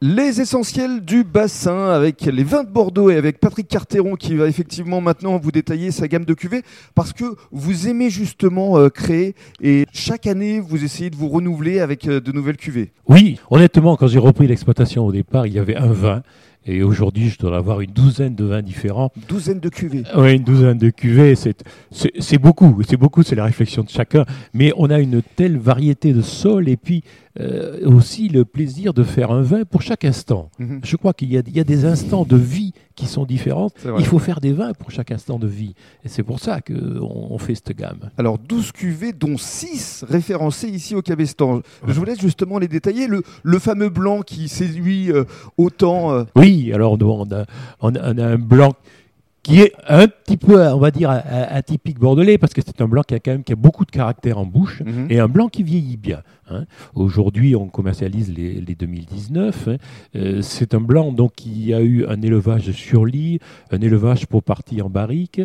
Les essentiels du bassin avec les vins de Bordeaux et avec Patrick Carteron qui va effectivement maintenant vous détailler sa gamme de cuvées parce que vous aimez justement euh, créer et chaque année vous essayez de vous renouveler avec euh, de nouvelles cuvées. Oui, honnêtement, quand j'ai repris l'exploitation au départ, il y avait un vin. Et aujourd'hui, je dois avoir une douzaine de vins différents. Une douzaine de cuvées. Oui, une douzaine de cuvées, c'est, beaucoup. C'est beaucoup, c'est la réflexion de chacun. Mais on a une telle variété de sols et puis euh, aussi le plaisir de faire un vin pour chaque instant. Mhm. Je crois qu'il y a des instants de vie qui sont vrai. Il faut faire des vins pour chaque instant de vie. Et c'est pour ça qu'on on fait cette gamme. Alors 12 cuvées dont 6 référencées ici au Cabestan. Je vous laisse justement les détailler. Le, le fameux blanc qui séduit euh, autant. euh, Oui, alors nous, on a, on a- on a un blanc qui est un petit peu, on va dire, atypique bordelais, parce que c'est un blanc qui a quand même qui a beaucoup de caractère en bouche, Mhm. et un blanc qui vieillit bien. Hein. Aujourd'hui, on commercialise les, les 2019. hein. Euh, c'est un blanc donc qui a eu un élevage sur lit, un élevage pour partie en barrique.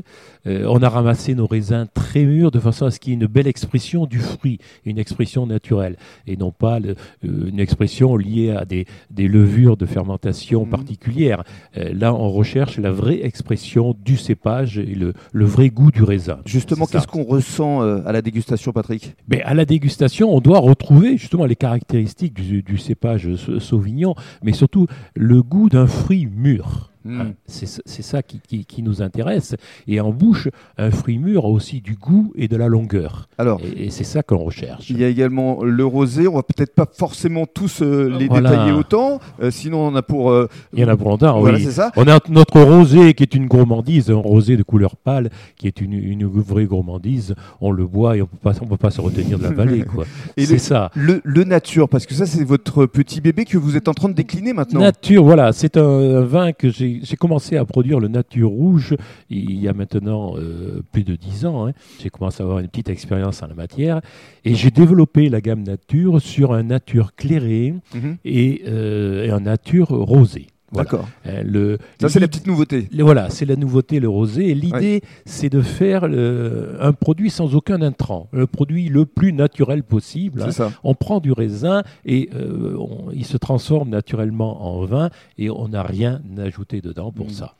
Euh, on a ramassé nos raisins très mûrs de façon à ce qu'il y ait une belle expression du fruit, une expression naturelle, et non pas le- euh, une expression liée à des, des levures de fermentation Mhm. particulières. Là, on recherche la vraie expression du cépage et le, le vrai goût du raisin. Justement, qu'est-ce qu'on ressent à la dégustation, Patrick? Mais à la dégustation, on doit retrouver justement les caractéristiques du, cépage sau- sauvignon, mais surtout le goût d'un fruit mûr. Mm. Hein, C'est ça qui, qui- qui nous intéresse. Et en bouche, un fruit mûr a aussi du goût et de la longueur. Alors, Et, et c'est ça qu'on recherche. il y a également le rosé. On va peut-être pas forcément tous euh, les Voilà. détailler autant. euh, sinon, on a pour. euh, Il y en a pour longtemps, voilà, oui. c'est ça. On a notre rosé qui est une gourmandise, un rosé de couleur pâle qui est une, une vraie gourmandise. On le boit et on on peut pas se retenir de la vallée, c'est le- ça. Le, le nature, parce que ça, c'est votre petit bébé que vous êtes en train de décliner maintenant. Nature, voilà, c'est un, un vin que j'ai j'ai commencé à produire, le Nature Rouge, il y a maintenant euh, plus de 10 ans. hein. J'ai commencé à avoir une petite expérience en la matière et j'ai développé la gamme Nature sur un Nature clairé Mhm. et, euh, et un Nature rosé. Voilà. D'accord. Euh, Ça, c'est la petite nouveauté. le- Voilà, c'est la nouveauté, le rosé. Et l'idée, c'est de faire le- un produit sans aucun intrant, le produit le plus naturel possible. hein. Ça. On prend du raisin et euh, on- il se transforme naturellement en vin et on n'a rien ajouté dedans pour Mm. ça.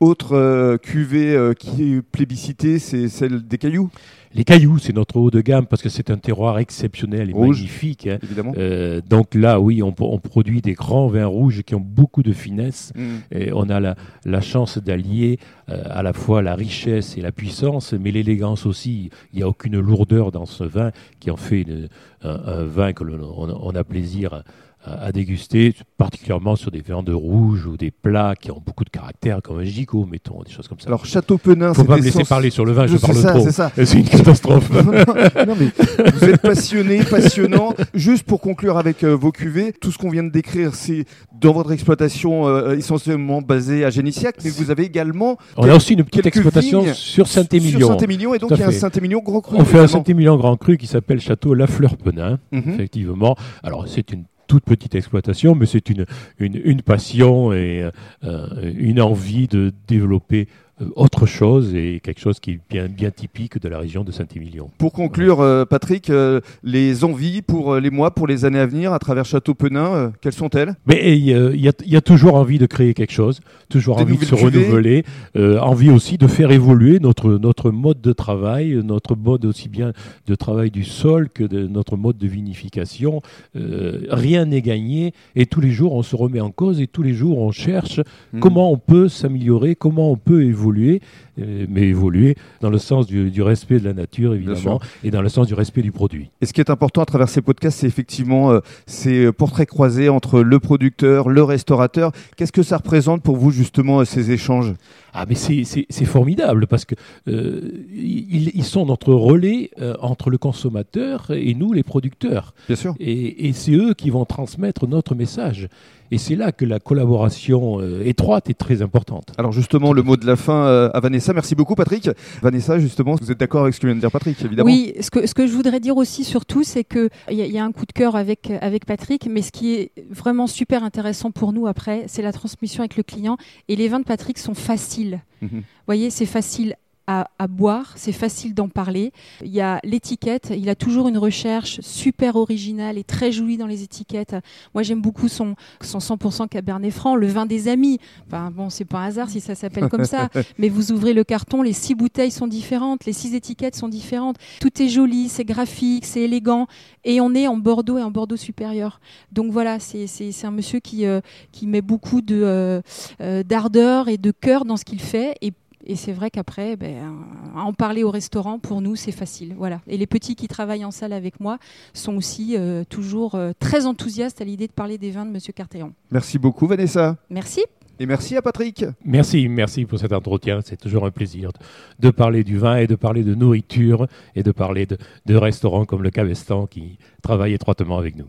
Autre euh, cuvée qui est plébiscitée, c'est celle des cailloux, Les cailloux, c'est notre haut de gamme parce que c'est un terroir exceptionnel et Rouge. magnifique. hein. évidemment. Euh, donc là, oui, on, on produit des grands vins rouges qui ont beaucoup de finesse. Mm. Et on a la, la chance d'allier euh, à la fois la richesse et la puissance, mais l'élégance aussi. Il n'y a aucune lourdeur dans ce vin qui en fait une- un, un vin que l'on on, on a plaisir à, à déguster, particulièrement sur des viandes rouges ou des plats qui ont beaucoup de caractère, comme un gigot, mettons, des choses comme ça. Alors, Château Penin, faut c'est pas me laisser sens- parler sur le vin, je C'est parle ça, trop. c'est ça. C'est une catastrophe. non, mais vous êtes passionné, passionnant. Juste pour conclure avec euh, vos cuvées, tout ce qu'on vient de décrire, c'est dans votre exploitation euh, essentiellement basée à Génissiac, mais vous avez également On a aussi une petite exploitation sur sur Saint-Émilion. Saint-Émilion, et donc il y a un. Saint-Émilion gros cru. On fait un. Saint-Émilion Grand Cru qui s'appelle Château La Fleur Penin. Mhm. effectivement. Alors, c'est une toute petite exploitation, mais c'est une, une, passion et euh, une envie de développer autre chose et quelque chose qui est bien, bien typique de la région de Saint-Émilion. Pour conclure, euh, Patrick, euh, les envies pour euh, les mois, pour les années à venir à travers Château Penin, euh, quelles sont-elles? Mais il y, a- y toujours envie de créer quelque chose, toujours Des envie de se renouveler, euh, envie aussi de faire évoluer notre, notre mode de travail, notre mode aussi bien de travail du sol que de notre mode de vinification. Euh, rien n'est gagné et tous les jours on se remet en cause et tous les jours on cherche Mhm. comment on peut s'améliorer, comment on peut évoluer, euh, mais évoluer dans le sens du, du respect de la nature évidemment et dans le sens du respect du produit. Et ce qui est important à travers ces podcasts, c'est effectivement euh, ces portraits croisés entre le producteur, le restaurateur. Qu'est-ce que ça représente pour vous justement euh, ces échanges? Ah mais c'est- formidable parce que euh, ils, ils sont notre relais euh, entre le consommateur et nous les producteurs. Bien sûr. Et, et c'est eux qui vont transmettre notre message. Et c'est là que la collaboration euh, étroite est très importante. Alors justement, le mot de la fin euh, à Vanessa. Merci beaucoup Patrick. Vanessa, justement, vous êtes d'accord avec ce que vient de dire Patrick, évidemment Oui, ce que, ce que je voudrais dire aussi surtout, c'est qu'il y, a- il y a un coup de cœur avec, avec Patrick, mais ce qui est vraiment super intéressant pour nous après, c'est la transmission avec le client. Et les vins de Patrick sont faciles. Mhm. Vous voyez, c'est facile à, boire, c'est facile d'en parler. Il y a l'étiquette, il a toujours une recherche super originale et très jolie dans les étiquettes. Moi, j'aime beaucoup son, son 100% Cabernet Franc, le vin des amis. Enfin, bon, c'est pas un hasard si ça s'appelle comme ça, mais vous ouvrez le carton, les six bouteilles sont différentes, les six étiquettes sont différentes. Tout est joli, c'est graphique, c'est élégant, et on est en Bordeaux et en Bordeaux supérieur. Donc voilà, c'est un monsieur qui, euh, qui met beaucoup euh, euh, d'ardeur et de cœur dans ce qu'il fait, et et c'est vrai qu'après, ben, en parler au restaurant, pour nous, c'est facile. Voilà. Et les petits qui travaillent en salle avec moi sont aussi euh, toujours euh, très enthousiastes à l'idée de parler des vins de Monsieur Cartéon. Merci beaucoup, Vanessa. Merci. Et merci à Patrick. Merci, merci pour cet entretien. C'est toujours un plaisir de, parler du vin et de parler de nourriture et de parler de, de restaurants comme le Cabestan qui travaille étroitement avec nous.